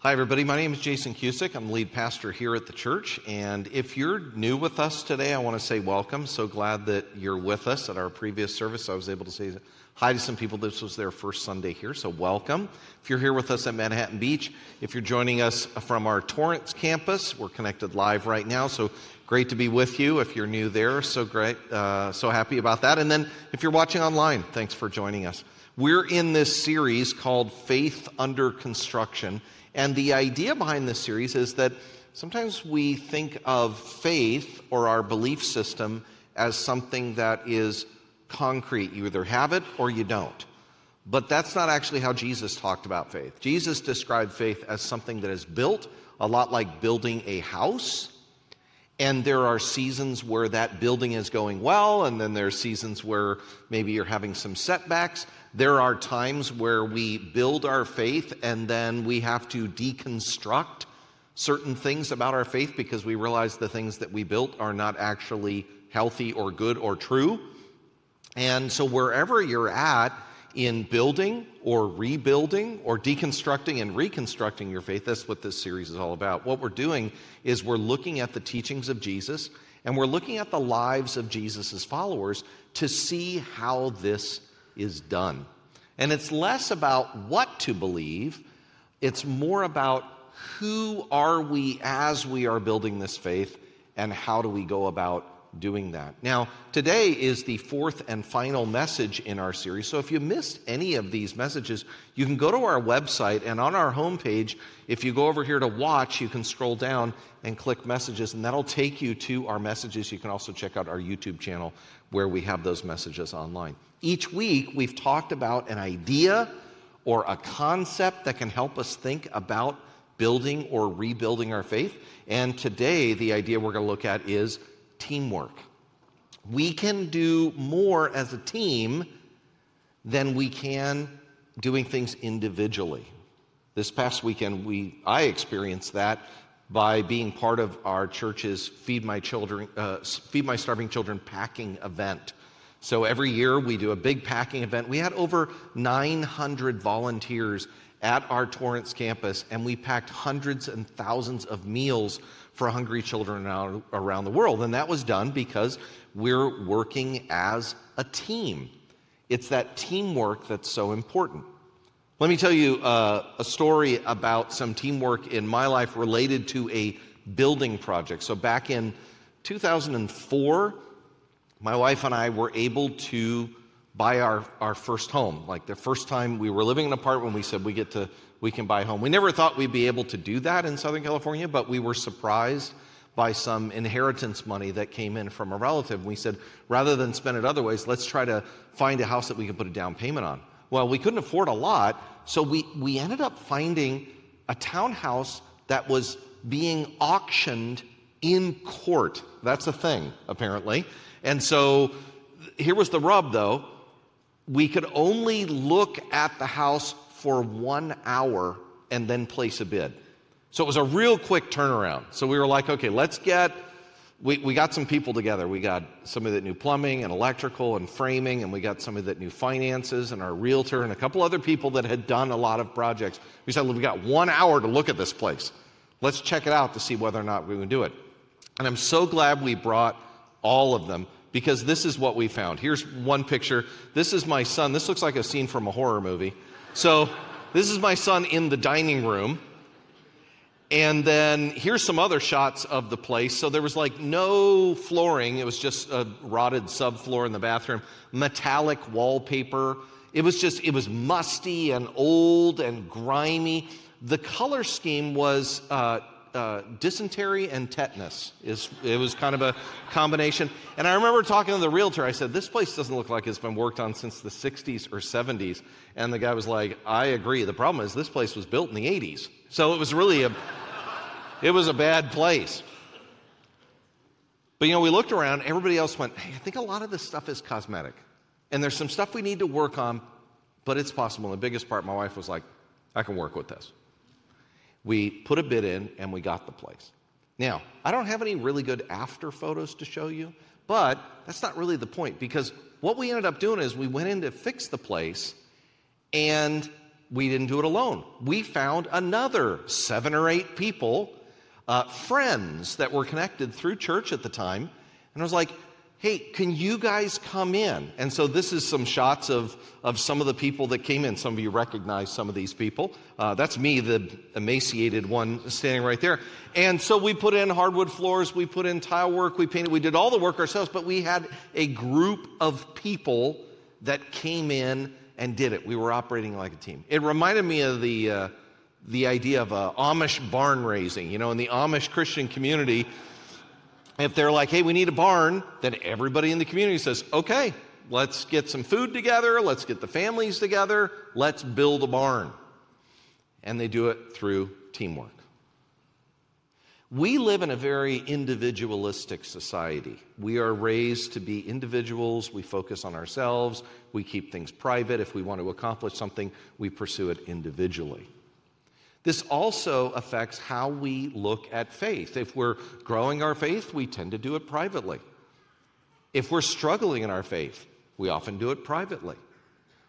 Hi, everybody. My name is Jason Cusick. I'm lead pastor here at the church. And if you're new with us today, I want to say welcome. So glad that you're with us. At our previous service, I was able to say hi to some people. This was their first Sunday here, so welcome. If you're here with us at Manhattan Beach, if you're joining us from our Torrance campus, we're connected live right now. So great to be with you. If you're new there, so great. Uh, so happy about that. And then if you're watching online, thanks for joining us. We're in this series called Faith Under Construction. And the idea behind this series is that sometimes we think of faith or our belief system as something that is concrete. You either have it or you don't. But that's not actually how Jesus talked about faith. Jesus described faith as something that is built, a lot like building a house. And there are seasons where that building is going well, and then there are seasons where maybe you're having some setbacks. There are times where we build our faith and then we have to deconstruct certain things about our faith because we realize the things that we built are not actually healthy or good or true. And so, wherever you're at in building or rebuilding or deconstructing and reconstructing your faith, that's what this series is all about. What we're doing is we're looking at the teachings of Jesus and we're looking at the lives of Jesus' followers to see how this is done. And it's less about what to believe, it's more about who are we as we are building this faith and how do we go about doing that. Now, today is the fourth and final message in our series. So if you missed any of these messages, you can go to our website and on our homepage, if you go over here to watch, you can scroll down and click messages, and that'll take you to our messages. You can also check out our YouTube channel where we have those messages online. Each week, we've talked about an idea or a concept that can help us think about building or rebuilding our faith. And today, the idea we're going to look at is teamwork. We can do more as a team than we can doing things individually. This past weekend, we, I experienced that by being part of our church's Feed My Children, uh, Feed My Starving Children packing event. So every year we do a big packing event. We had over 900 volunteers at our Torrance campus, and we packed hundreds and thousands of meals for hungry children around the world. And that was done because we're working as a team. It's that teamwork that's so important. Let me tell you uh, a story about some teamwork in my life related to a building project. So, back in 2004, my wife and I were able to buy our, our first home. Like the first time we were living in an apartment, we said we get to we can buy a home. We never thought we'd be able to do that in Southern California, but we were surprised by some inheritance money that came in from a relative. We said, rather than spend it other ways, let's try to find a house that we can put a down payment on. Well, we couldn't afford a lot, so we, we ended up finding a townhouse that was being auctioned in court. That's a thing, apparently. And so here was the rub, though. We could only look at the house for one hour and then place a bid. So it was a real quick turnaround. So we were like, okay, let's get, we, we got some people together. We got somebody that knew plumbing and electrical and framing, and we got somebody that knew finances and our realtor and a couple other people that had done a lot of projects. We said, we got one hour to look at this place. Let's check it out to see whether or not we can do it. And I'm so glad we brought all of them because this is what we found. Here's one picture. This is my son. This looks like a scene from a horror movie. So, this is my son in the dining room. And then here's some other shots of the place. So there was like no flooring, it was just a rotted subfloor in the bathroom, metallic wallpaper. It was just, it was musty and old and grimy. The color scheme was uh, uh, dysentery and tetanus. Is it was kind of a combination. And I remember talking to the realtor. I said, "This place doesn't look like it's been worked on since the '60s or '70s." And the guy was like, "I agree. The problem is this place was built in the '80s, so it was really a, it was a bad place." But you know, we looked around. Everybody else went, "Hey, I think a lot of this stuff is cosmetic, and there's some stuff we need to work on, but it's possible." And the biggest part, my wife was like, "I can work with this." We put a bid in and we got the place. Now, I don't have any really good after photos to show you, but that's not really the point because what we ended up doing is we went in to fix the place and we didn't do it alone. We found another seven or eight people, uh, friends that were connected through church at the time. And I was like, hey, can you guys come in? And so this is some shots of, of some of the people that came in. Some of you recognize some of these people. Uh, that's me, the emaciated one standing right there. And so we put in hardwood floors, we put in tile work, we painted, we did all the work ourselves, but we had a group of people that came in and did it. We were operating like a team. It reminded me of the, uh, the idea of uh, Amish barn raising. You know, in the Amish Christian community, if they're like, hey, we need a barn, then everybody in the community says, okay, let's get some food together, let's get the families together, let's build a barn. And they do it through teamwork. We live in a very individualistic society. We are raised to be individuals. We focus on ourselves. We keep things private. If we want to accomplish something, we pursue it individually. This also affects how we look at faith. If we're growing our faith, we tend to do it privately. If we're struggling in our faith, we often do it privately.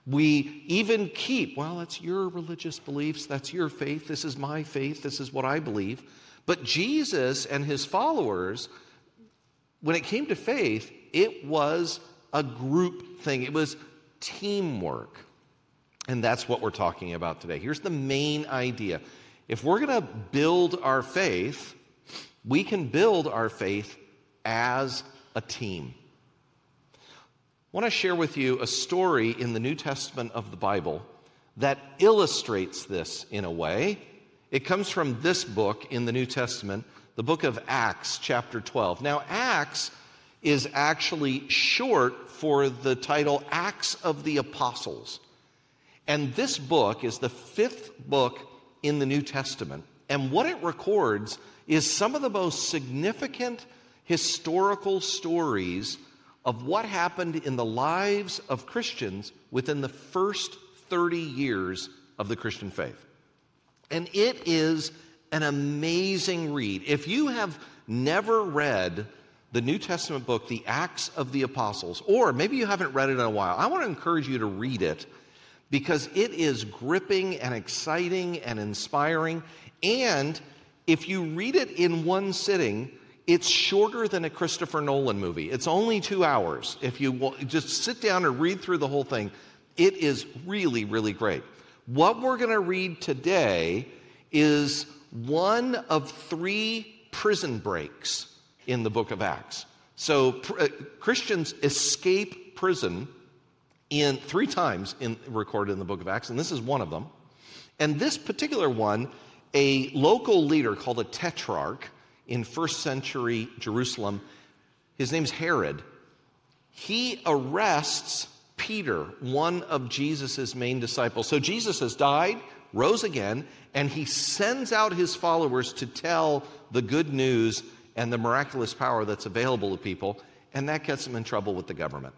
We even keep, well, that's your religious beliefs, that's your faith, this is my faith, this is what I believe. But Jesus and his followers, when it came to faith, it was a group thing, it was teamwork. And that's what we're talking about today. Here's the main idea if we're going to build our faith, we can build our faith as a team. I want to share with you a story in the New Testament of the Bible that illustrates this in a way. It comes from this book in the New Testament, the book of Acts, chapter 12. Now, Acts is actually short for the title Acts of the Apostles. And this book is the fifth book in the New Testament. And what it records is some of the most significant historical stories of what happened in the lives of Christians within the first 30 years of the Christian faith. And it is an amazing read. If you have never read the New Testament book, The Acts of the Apostles, or maybe you haven't read it in a while, I want to encourage you to read it because it is gripping and exciting and inspiring. And if you read it in one sitting, it's shorter than a Christopher Nolan movie. It's only two hours. If you just sit down and read through the whole thing, it is really, really great. What we're going to read today is one of three prison breaks in the book of Acts. So uh, Christians escape prison in three times in, recorded in the book of Acts, and this is one of them. And this particular one, a local leader called a tetrarch in first century Jerusalem, his name's Herod. He arrests Peter, one of Jesus' main disciples. So Jesus has died, rose again, and he sends out his followers to tell the good news and the miraculous power that's available to people, and that gets him in trouble with the government.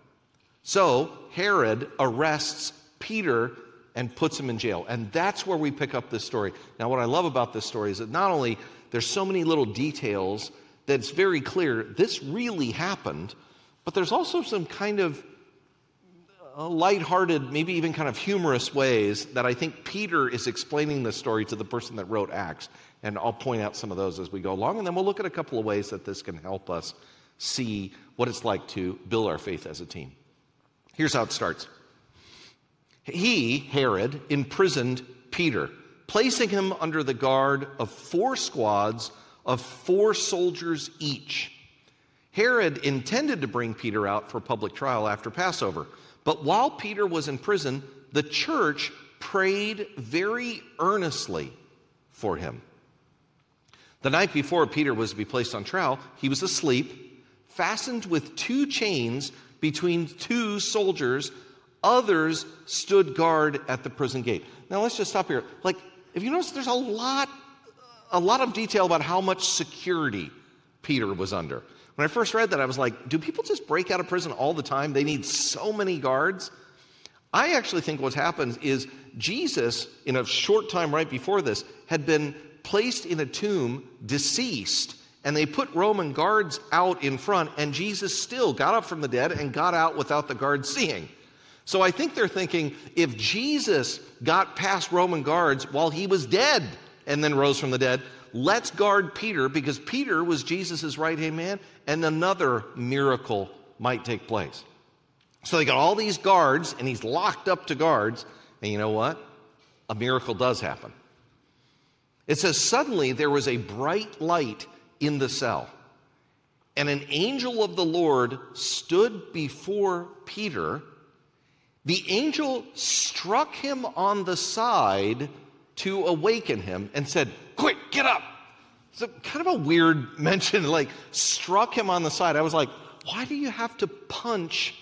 So Herod arrests Peter and puts him in jail. And that's where we pick up this story. Now, what I love about this story is that not only there's so many little details that it's very clear this really happened, but there's also some kind of uh, lighthearted, maybe even kind of humorous ways that I think Peter is explaining the story to the person that wrote Acts. And I'll point out some of those as we go along. And then we'll look at a couple of ways that this can help us see what it's like to build our faith as a team. Here's how it starts He, Herod, imprisoned Peter, placing him under the guard of four squads of four soldiers each. Herod intended to bring Peter out for public trial after Passover, but while Peter was in prison, the church prayed very earnestly for him. The night before Peter was to be placed on trial, he was asleep, fastened with two chains between two soldiers. Others stood guard at the prison gate. Now let's just stop here. Like, if you notice, there's a lot, a lot of detail about how much security Peter was under. When I first read that, I was like, do people just break out of prison all the time? They need so many guards. I actually think what's happened is Jesus, in a short time right before this, had been placed in a tomb, deceased, and they put Roman guards out in front, and Jesus still got up from the dead and got out without the guards seeing. So I think they're thinking if Jesus got past Roman guards while he was dead and then rose from the dead, let's guard Peter because Peter was Jesus' right hand man and another miracle might take place. So they got all these guards and he's locked up to guards. And you know what? A miracle does happen. It says, Suddenly there was a bright light in the cell, and an angel of the Lord stood before Peter. The angel struck him on the side to awaken him and said, Quick, get up. It's a, kind of a weird mention, like struck him on the side. I was like, Why do you have to punch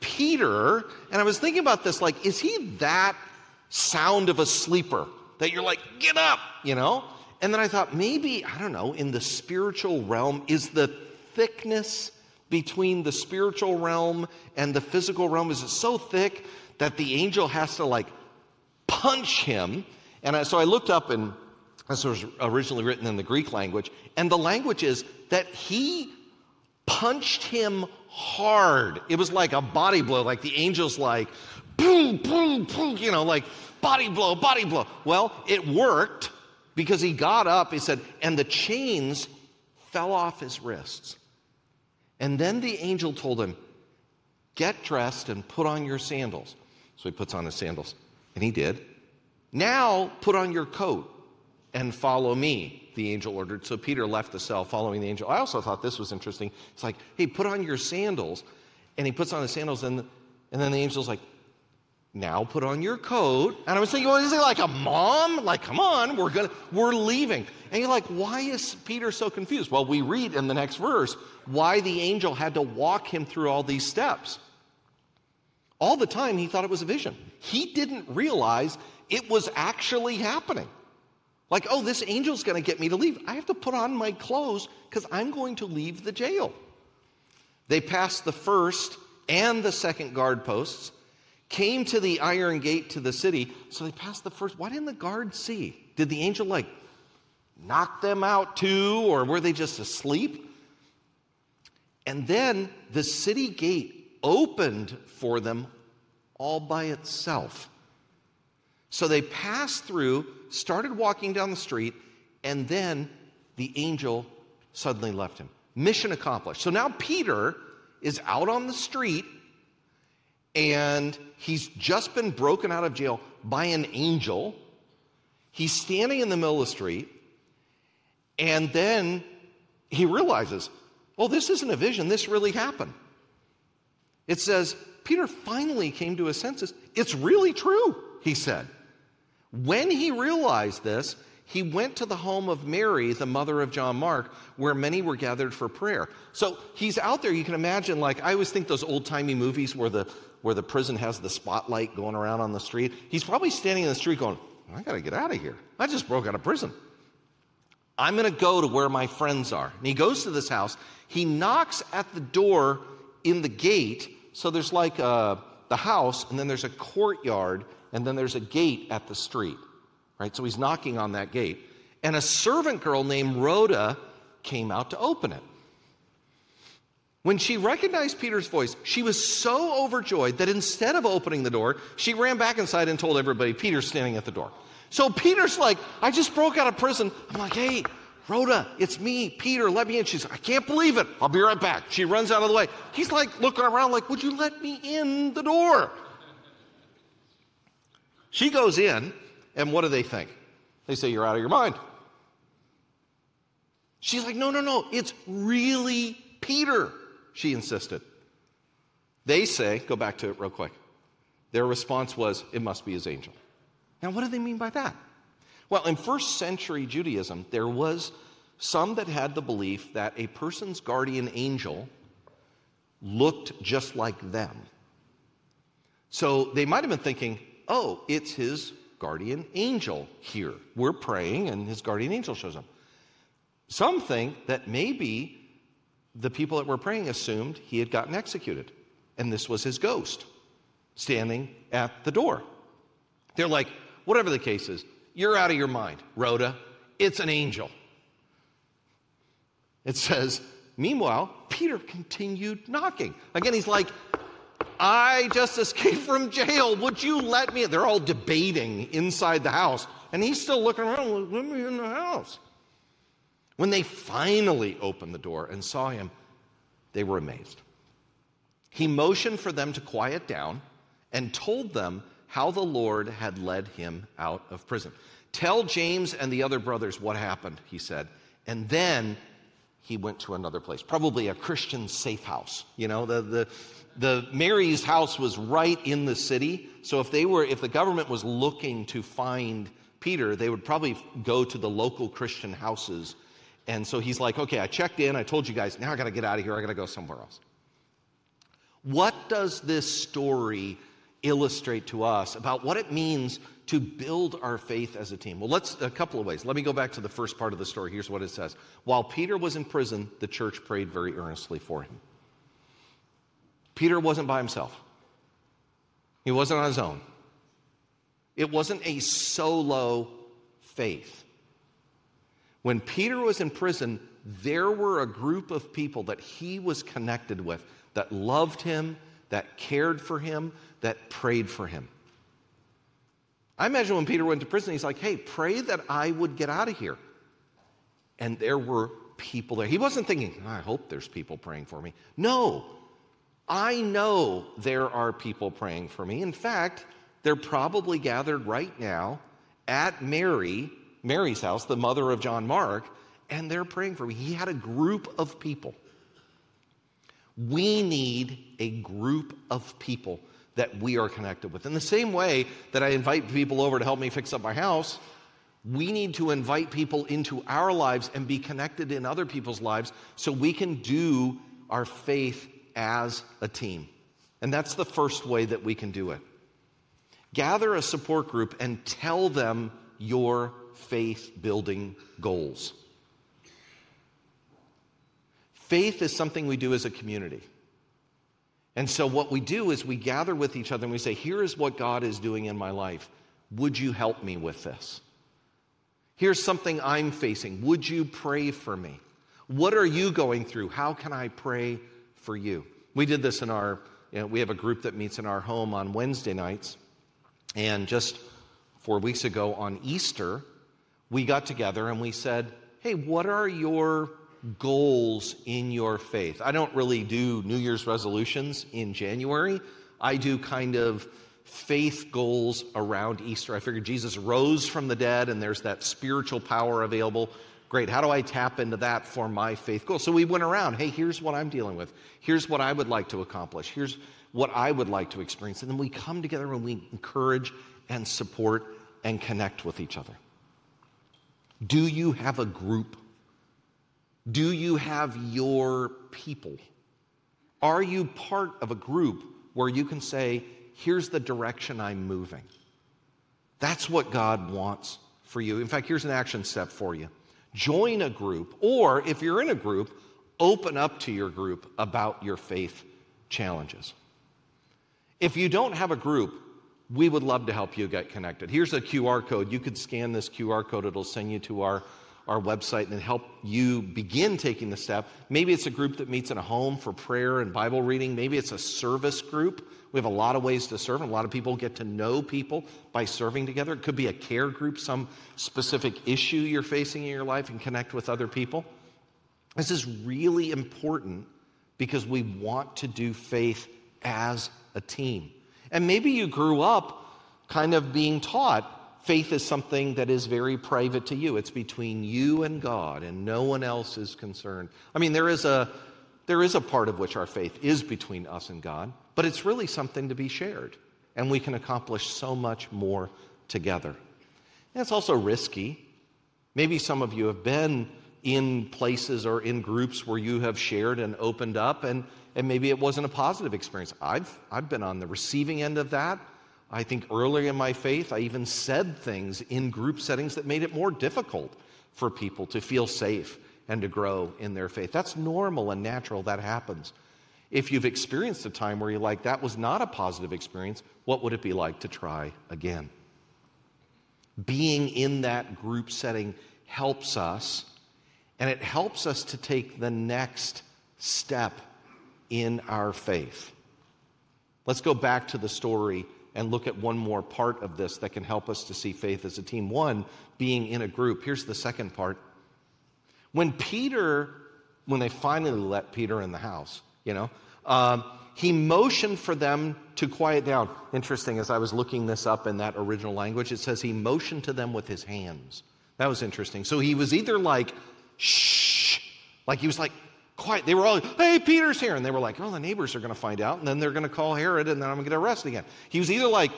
Peter? And I was thinking about this, like, is he that sound of a sleeper that you're like, Get up, you know? And then I thought, maybe, I don't know, in the spiritual realm, is the thickness between the spiritual realm and the physical realm, is it so thick that the angel has to like punch him? And I, so I looked up, and this was originally written in the Greek language, and the language is that he punched him hard. It was like a body blow, like the angel's like, boom, boom, boom, you know, like body blow, body blow. Well, it worked because he got up, he said, and the chains fell off his wrists. And then the angel told him, Get dressed and put on your sandals. So he puts on his sandals, and he did. Now put on your coat and follow me, the angel ordered. So Peter left the cell following the angel. I also thought this was interesting. It's like, hey, put on your sandals. And he puts on his sandals, and, and then the angel's like, now put on your coat. And I was thinking, well, is it like a mom? Like, come on, we're gonna, we're leaving. And you're like, why is Peter so confused? Well, we read in the next verse why the angel had to walk him through all these steps. All the time he thought it was a vision. He didn't realize it was actually happening. Like, oh, this angel's gonna get me to leave. I have to put on my clothes because I'm going to leave the jail. They passed the first and the second guard posts came to the iron gate to the city. So they passed the first. Why didn't the guards see? Did the angel like knock them out too, or were they just asleep? And then the city gate opened for them all by itself. So they passed through, started walking down the street, and then the angel suddenly left him. Mission accomplished. So now Peter is out on the street and he's just been broken out of jail by an angel. He's standing in the middle of the street, and then he realizes, oh, this isn't a vision, this really happened. It says, Peter finally came to his senses. It's really true, he said. When he realized this, he went to the home of Mary, the mother of John Mark, where many were gathered for prayer. So he's out there. You can imagine, like, I always think those old timey movies where the, where the prison has the spotlight going around on the street. He's probably standing in the street going, I got to get out of here. I just broke out of prison. I'm going to go to where my friends are. And he goes to this house. He knocks at the door in the gate. So there's like uh, the house, and then there's a courtyard, and then there's a gate at the street. Right? So he's knocking on that gate. And a servant girl named Rhoda came out to open it. When she recognized Peter's voice, she was so overjoyed that instead of opening the door, she ran back inside and told everybody, Peter's standing at the door. So Peter's like, I just broke out of prison. I'm like, hey, Rhoda, it's me, Peter, let me in. She's like, I can't believe it. I'll be right back. She runs out of the way. He's like looking around, like, would you let me in the door? She goes in, and what do they think? They say, You're out of your mind. She's like, No, no, no, it's really Peter she insisted. They say, go back to it real quick. Their response was, it must be his angel. Now, what do they mean by that? Well, in first century Judaism, there was some that had the belief that a person's guardian angel looked just like them. So they might have been thinking, oh, it's his guardian angel here. We're praying, and his guardian angel shows up. Some think that maybe the people that were praying assumed he had gotten executed, and this was his ghost standing at the door. They're like, whatever the case is, you're out of your mind, Rhoda. It's an angel. It says, meanwhile, Peter continued knocking. Again, he's like, I just escaped from jail. Would you let me? They're all debating inside the house. And he's still looking around, let me in the house. When they finally opened the door and saw him, they were amazed. He motioned for them to quiet down and told them how the Lord had led him out of prison. Tell James and the other brothers what happened, he said. And then he went to another place, probably a Christian safe house. You know, the, the, the Mary's house was right in the city. So if they were, if the government was looking to find Peter, they would probably go to the local Christian houses. And so he's like, okay, I checked in. I told you guys, now I got to get out of here. I got to go somewhere else. What does this story illustrate to us about what it means to build our faith as a team? Well, let's a couple of ways. Let me go back to the first part of the story. Here's what it says. While Peter was in prison, the church prayed very earnestly for him. Peter wasn't by himself. He wasn't on his own. It wasn't a solo faith. When Peter was in prison, there were a group of people that he was connected with that loved him, that cared for him, that prayed for him. I imagine when Peter went to prison, he's like, hey, pray that I would get out of here. And there were people there. He wasn't thinking, I hope there's people praying for me. No, I know there are people praying for me. In fact, they're probably gathered right now at Mary, Mary's house, the mother of John Mark, and they're praying for me. He had a group of people. We need a group of people that we are connected with. In the same way that I invite people over to help me fix up my house, we need to invite people into our lives and be connected in other people's lives so we can do our faith as a team. And that's the first way that we can do it. Gather a support group and tell them your faith building goals. Faith is something we do as a community. And so, what we do is we gather with each other and we say, Here is what God is doing in my life. Would you help me with this? Here's something I'm facing. Would you pray for me? What are you going through? How can I pray for you? We did this in our, you know, we have a group that meets in our home on Wednesday nights. And just four weeks ago on Easter, we got together and we said, Hey, what are your goals in your faith? I don't really do New Year's resolutions in January. I do kind of faith goals around Easter. I figured Jesus rose from the dead and there's that spiritual power available. Great. How do I tap into that for my faith goal? So we went around. Hey, here's what I'm dealing with. Here's what I would like to accomplish. Here's what I would like to experience. And then we come together and we encourage and support and connect with each other. Do you have a group? Do you have your people? Are you part of a group where you can say, here's the direction I'm moving? That's what God wants for you. In fact, here's an action step for you join a group, or if you're in a group, open up to your group about your faith challenges. If you don't have a group, we would love to help you get connected. Here's a QR code. You could scan this QR code, it'll send you to our, our website and help you begin taking the step. Maybe it's a group that meets in a home for prayer and Bible reading. Maybe it's a service group. We have a lot of ways to serve, and a lot of people get to know people by serving together. It could be a care group, some specific issue you're facing in your life, and connect with other people. This is really important because we want to do faith as a team. And maybe you grew up kind of being taught faith is something that is very private to you. It's between you and God, and no one else is concerned. I mean, there is a there is a part of which our faith is between us and God, but it's really something to be shared. And we can accomplish so much more together. And it's also risky. Maybe some of you have been in places or in groups where you have shared and opened up, and, and maybe it wasn't a positive experience. I've, I've been on the receiving end of that. I think earlier in my faith, I even said things in group settings that made it more difficult for people to feel safe and to grow in their faith. That's normal and natural, that happens. If you've experienced a time where you're like, that was not a positive experience, what would it be like to try again? Being in that group setting helps us, and it helps us to take the next step in our faith. Let's go back to the story and look at one more part of this that can help us to see faith as a team. One, being in a group. Here's the second part. When Peter, when they finally let Peter in the house, you know, um, he motioned for them to quiet down. Interesting, as I was looking this up in that original language, it says he motioned to them with his hands. That was interesting. So he was either like, shh, like he was like, quiet. They were all, hey, Peter's here. And they were like, oh, the neighbors are going to find out. And then they're going to call Herod and then I'm going to get arrested again. He was either like,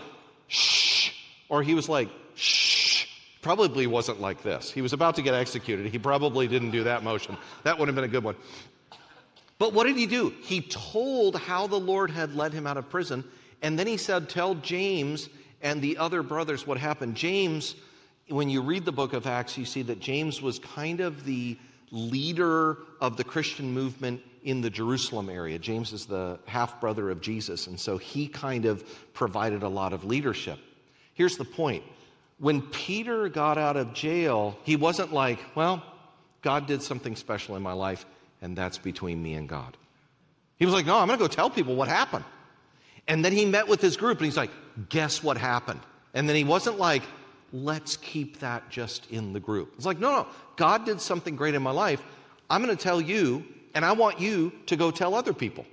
shh, or he was like, shh. Probably wasn't like this. He was about to get executed. He probably didn't do that motion. That would have been a good one. But what did he do? He told how the Lord had led him out of prison. And then he said, Tell James and the other brothers what happened. James, when you read the book of Acts, you see that James was kind of the leader of the Christian movement in the Jerusalem area. James is the half brother of Jesus, and so he kind of provided a lot of leadership. Here's the point when Peter got out of jail, he wasn't like, well, God did something special in my life, and that's between me and God. He was like, no, I'm going to go tell people what happened. And then he met with his group, and he's like, guess what happened? And then he wasn't like, let's keep that just in the group. It's like, no, no, God did something great in my life. I'm going to tell you, and I want you to go tell other people.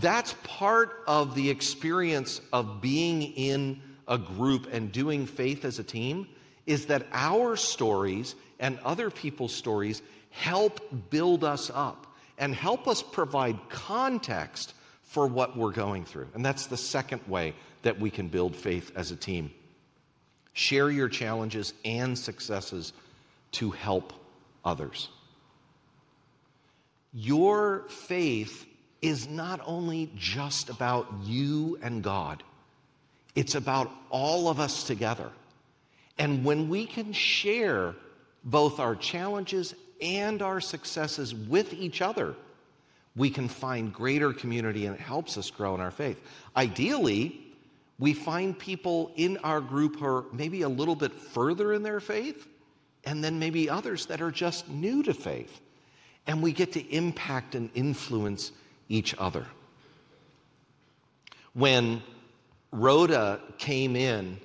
That's part of the experience of being in a group and doing faith as a team is that our stories and other people's stories help build us up and help us provide context for what we're going through. And that's the second way that we can build faith as a team. Share your challenges and successes to help others. Your faith is not only just about you and God, it's about all of us together. And when we can share both our challenges and our successes with each other, we can find greater community and it helps us grow in our faith. Ideally, we find people in our group who are maybe a little bit further in their faith, and then maybe others that are just new to faith. And we get to impact and influence each other. When Rhoda came in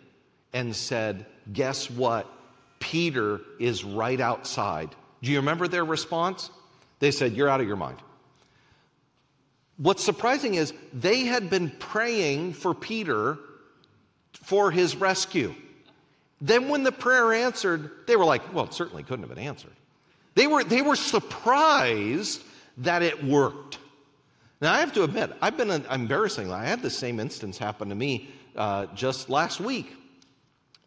and said, Guess what? Peter is right outside. Do you remember their response? They said, You're out of your mind. What's surprising is they had been praying for Peter for his rescue. Then, when the prayer answered, they were like, well, it certainly couldn't have been answered. They were, they were surprised that it worked. Now, I have to admit, I've been embarrassingly, I had the same instance happen to me uh, just last week.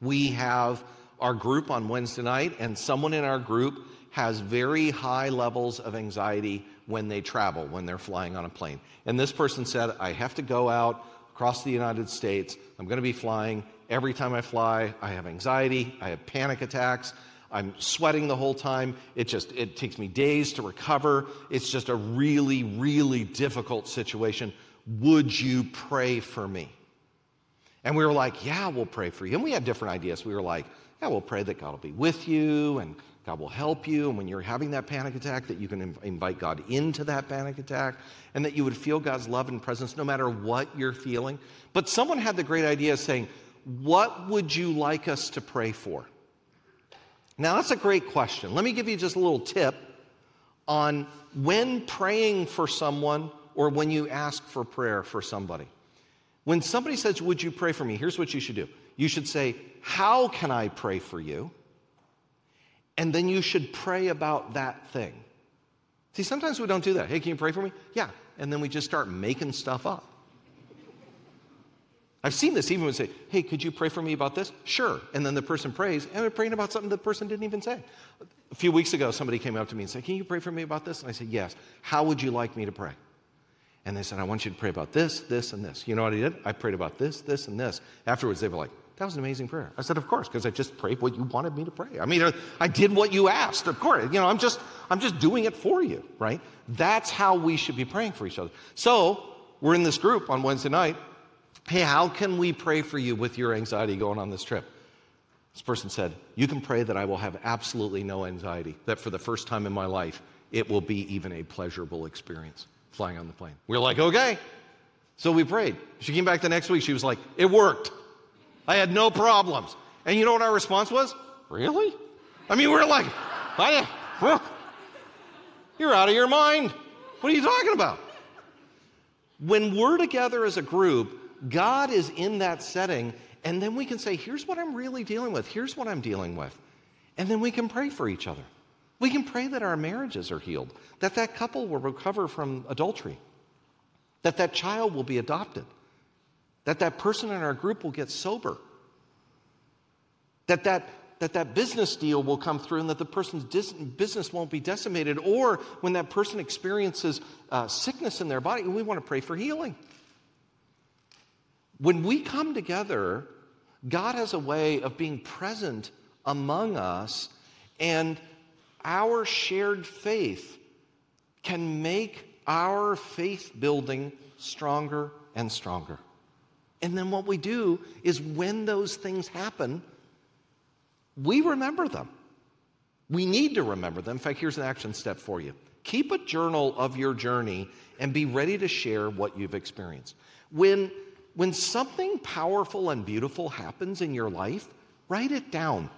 We have our group on Wednesday night, and someone in our group has very high levels of anxiety when they travel, when they're flying on a plane. And this person said, I have to go out across the United States. I'm going to be flying. Every time I fly, I have anxiety, I have panic attacks. I'm sweating the whole time. It just it takes me days to recover. It's just a really really difficult situation. Would you pray for me? And we were like, "Yeah, we'll pray for you." And we had different ideas. We were like, "Yeah, we'll pray that God will be with you and God will help you. And when you're having that panic attack, that you can invite God into that panic attack and that you would feel God's love and presence no matter what you're feeling. But someone had the great idea of saying, What would you like us to pray for? Now, that's a great question. Let me give you just a little tip on when praying for someone or when you ask for prayer for somebody. When somebody says, Would you pray for me? Here's what you should do you should say, How can I pray for you? And then you should pray about that thing. See, sometimes we don't do that. Hey, can you pray for me? Yeah. And then we just start making stuff up. I've seen this even when we say, hey, could you pray for me about this? Sure. And then the person prays, and they're praying about something the person didn't even say. A few weeks ago, somebody came up to me and said, Can you pray for me about this? And I said, Yes. How would you like me to pray? And they said, I want you to pray about this, this, and this. You know what I did? I prayed about this, this, and this. Afterwards, they were like, that was an amazing prayer. I said, Of course, because I just prayed what you wanted me to pray. I mean, I did what you asked, of course. You know, I'm just, I'm just doing it for you, right? That's how we should be praying for each other. So, we're in this group on Wednesday night. Hey, how can we pray for you with your anxiety going on this trip? This person said, You can pray that I will have absolutely no anxiety, that for the first time in my life, it will be even a pleasurable experience flying on the plane. We're like, Okay. So we prayed. She came back the next week. She was like, It worked. I had no problems. And you know what our response was? Really? I mean, we're like, I, You're out of your mind. What are you talking about? When we're together as a group, God is in that setting, and then we can say, Here's what I'm really dealing with. Here's what I'm dealing with. And then we can pray for each other. We can pray that our marriages are healed, that that couple will recover from adultery, that that child will be adopted, that that person in our group will get sober, that that that that business deal will come through and that the person's dis- business won't be decimated. Or when that person experiences uh, sickness in their body we want to pray for healing. When we come together god has a way of being present among us and our shared faith can make our faith building stronger and stronger and then what we do is when those things happen we remember them. We need to remember them. In fact, here's an action step for you keep a journal of your journey and be ready to share what you've experienced. When, when something powerful and beautiful happens in your life, write it down.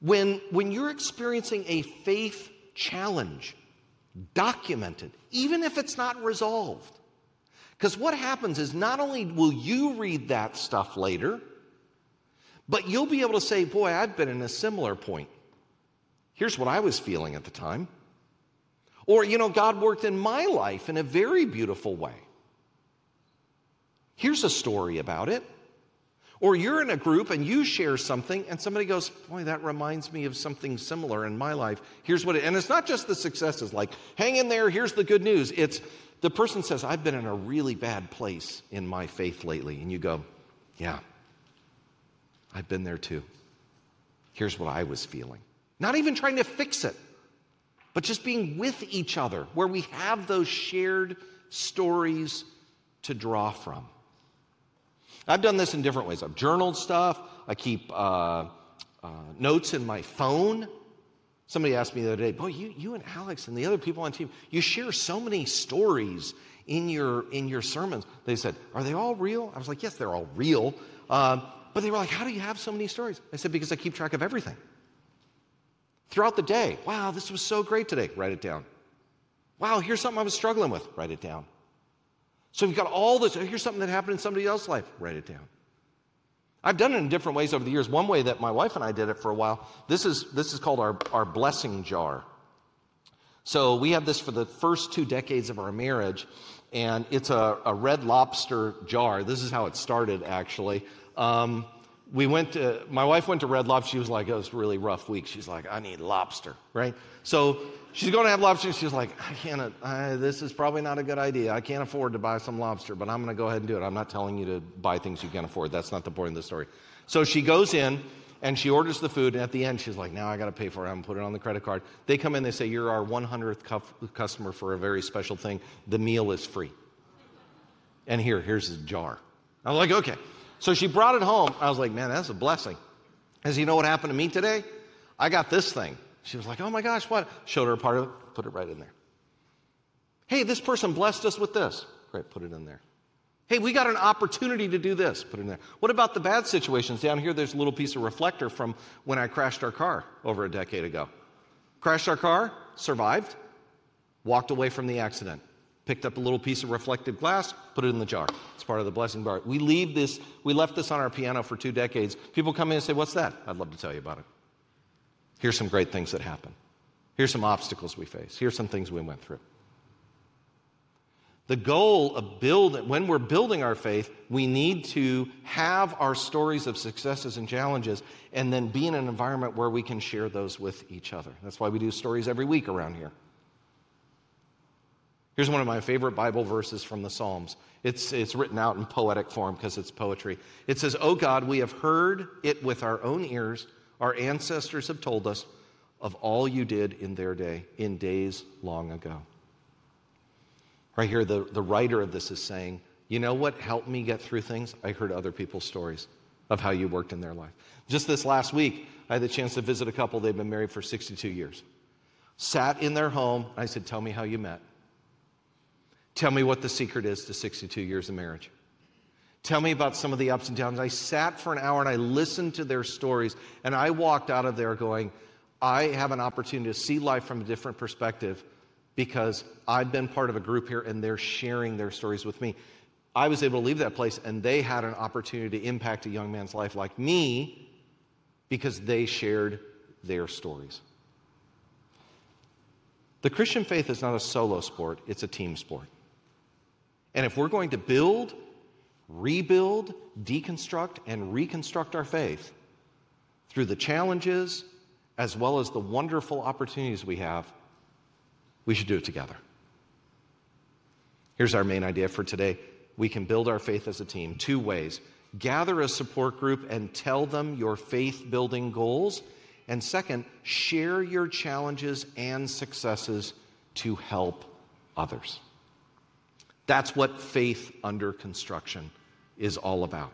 When, when you're experiencing a faith challenge, document it, even if it's not resolved. Because what happens is not only will you read that stuff later, but you'll be able to say, Boy, I've been in a similar point. Here's what I was feeling at the time. Or, you know, God worked in my life in a very beautiful way. Here's a story about it. Or you're in a group and you share something, and somebody goes, Boy, that reminds me of something similar in my life. Here's what it, and it's not just the successes, like, hang in there, here's the good news. It's the person says, I've been in a really bad place in my faith lately. And you go, Yeah, I've been there too. Here's what I was feeling. Not even trying to fix it, but just being with each other, where we have those shared stories to draw from. I've done this in different ways. I've journaled stuff, I keep uh, uh, notes in my phone. Somebody asked me the other day, Boy, you, you and Alex and the other people on team, you share so many stories in your, in your sermons. They said, Are they all real? I was like, Yes, they're all real. Uh, but they were like, How do you have so many stories? I said, Because I keep track of everything. Throughout the day, wow, this was so great today. Write it down. Wow, here's something I was struggling with. Write it down. So you've got all this. Here's something that happened in somebody else's life. Write it down. I've done it in different ways over the years. One way that my wife and I did it for a while, this is, this is called our, our blessing jar. So we had this for the first two decades of our marriage, and it's a, a red lobster jar. This is how it started, actually. Um, we went to, my wife went to Red Lobster. She was like, it was a really rough week. She's like, I need lobster, right? So she's going to have lobster. She's like, I can't, uh, I, this is probably not a good idea. I can't afford to buy some lobster, but I'm going to go ahead and do it. I'm not telling you to buy things you can't afford. That's not the point of the story. So she goes in and she orders the food. And at the end, she's like, now I got to pay for it. I'm put it on the credit card. They come in, they say, you're our 100th customer for a very special thing. The meal is free. And here, here's a jar. I'm like, okay. So she brought it home. I was like, man, that's a blessing. As you know what happened to me today? I got this thing. She was like, oh my gosh, what? Showed her a part of it, put it right in there. Hey, this person blessed us with this. Great, put it in there. Hey, we got an opportunity to do this. Put it in there. What about the bad situations? Down here, there's a little piece of reflector from when I crashed our car over a decade ago. Crashed our car, survived, walked away from the accident picked up a little piece of reflective glass, put it in the jar. It's part of the blessing bar. We leave this, we left this on our piano for two decades. People come in and say, What's that? I'd love to tell you about it. Here's some great things that happen. Here's some obstacles we face. Here's some things we went through. The goal of building, when we're building our faith, we need to have our stories of successes and challenges and then be in an environment where we can share those with each other. That's why we do stories every week around here. Here's one of my favorite Bible verses from the Psalms. It's, it's written out in poetic form because it's poetry. It says, Oh God, we have heard it with our own ears. Our ancestors have told us of all you did in their day, in days long ago. Right here, the, the writer of this is saying, You know what helped me get through things? I heard other people's stories of how you worked in their life. Just this last week, I had the chance to visit a couple. They've been married for 62 years. Sat in their home. I said, Tell me how you met. Tell me what the secret is to 62 years of marriage. Tell me about some of the ups and downs. I sat for an hour and I listened to their stories, and I walked out of there going, I have an opportunity to see life from a different perspective because I've been part of a group here and they're sharing their stories with me. I was able to leave that place and they had an opportunity to impact a young man's life like me because they shared their stories. The Christian faith is not a solo sport, it's a team sport. And if we're going to build, rebuild, deconstruct, and reconstruct our faith through the challenges as well as the wonderful opportunities we have, we should do it together. Here's our main idea for today we can build our faith as a team two ways gather a support group and tell them your faith building goals. And second, share your challenges and successes to help others. That's what faith under construction is all about.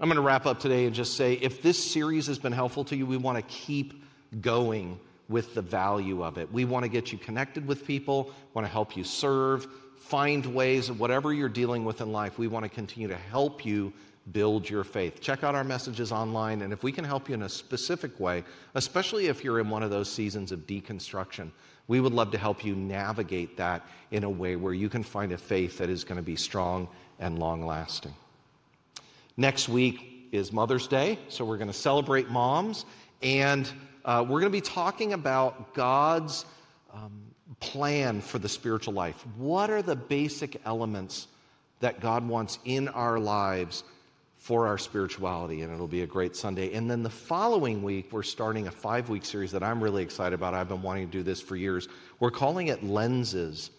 I'm going to wrap up today and just say if this series has been helpful to you, we want to keep going with the value of it. We want to get you connected with people, want to help you serve, find ways, of whatever you're dealing with in life, we want to continue to help you build your faith. Check out our messages online, and if we can help you in a specific way, especially if you're in one of those seasons of deconstruction, we would love to help you navigate that in a way where you can find a faith that is going to be strong and long lasting. Next week is Mother's Day, so we're going to celebrate moms, and uh, we're going to be talking about God's um, plan for the spiritual life. What are the basic elements that God wants in our lives for our spirituality, and it'll be a great Sunday. And then the following week, we're starting a five week series that I'm really excited about. I've been wanting to do this for years. We're calling it Lenses.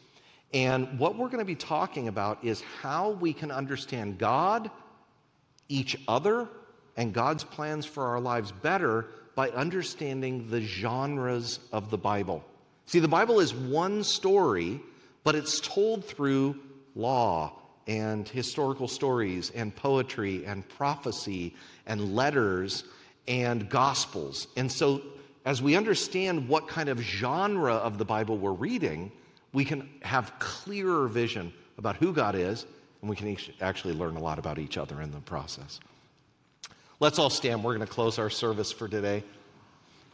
And what we're going to be talking about is how we can understand God, each other, and God's plans for our lives better by understanding the genres of the Bible. See, the Bible is one story, but it's told through law and historical stories and poetry and prophecy and letters and gospels. And so, as we understand what kind of genre of the Bible we're reading, we can have clearer vision about who God is, and we can actually learn a lot about each other in the process. Let's all stand. We're going to close our service for today.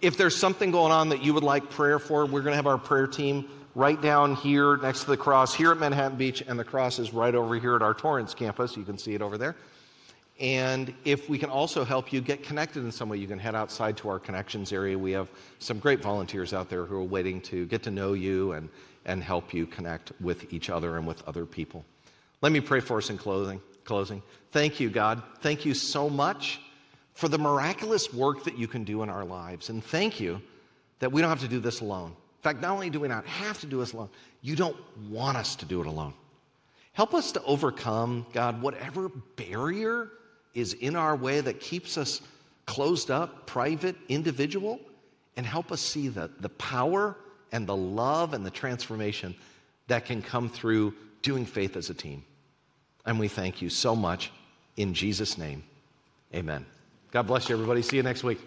If there's something going on that you would like prayer for, we're going to have our prayer team right down here next to the cross here at Manhattan Beach, and the cross is right over here at our Torrance campus. You can see it over there. And if we can also help you get connected in some way, you can head outside to our connections area. We have some great volunteers out there who are waiting to get to know you and, and help you connect with each other and with other people. Let me pray for us in closing. closing. Thank you, God. Thank you so much for the miraculous work that you can do in our lives. And thank you that we don't have to do this alone fact, not only do we not have to do this alone, you don't want us to do it alone. Help us to overcome, God, whatever barrier is in our way that keeps us closed up, private, individual, and help us see the, the power and the love and the transformation that can come through doing faith as a team. And we thank you so much in Jesus' name. Amen. God bless you, everybody. See you next week.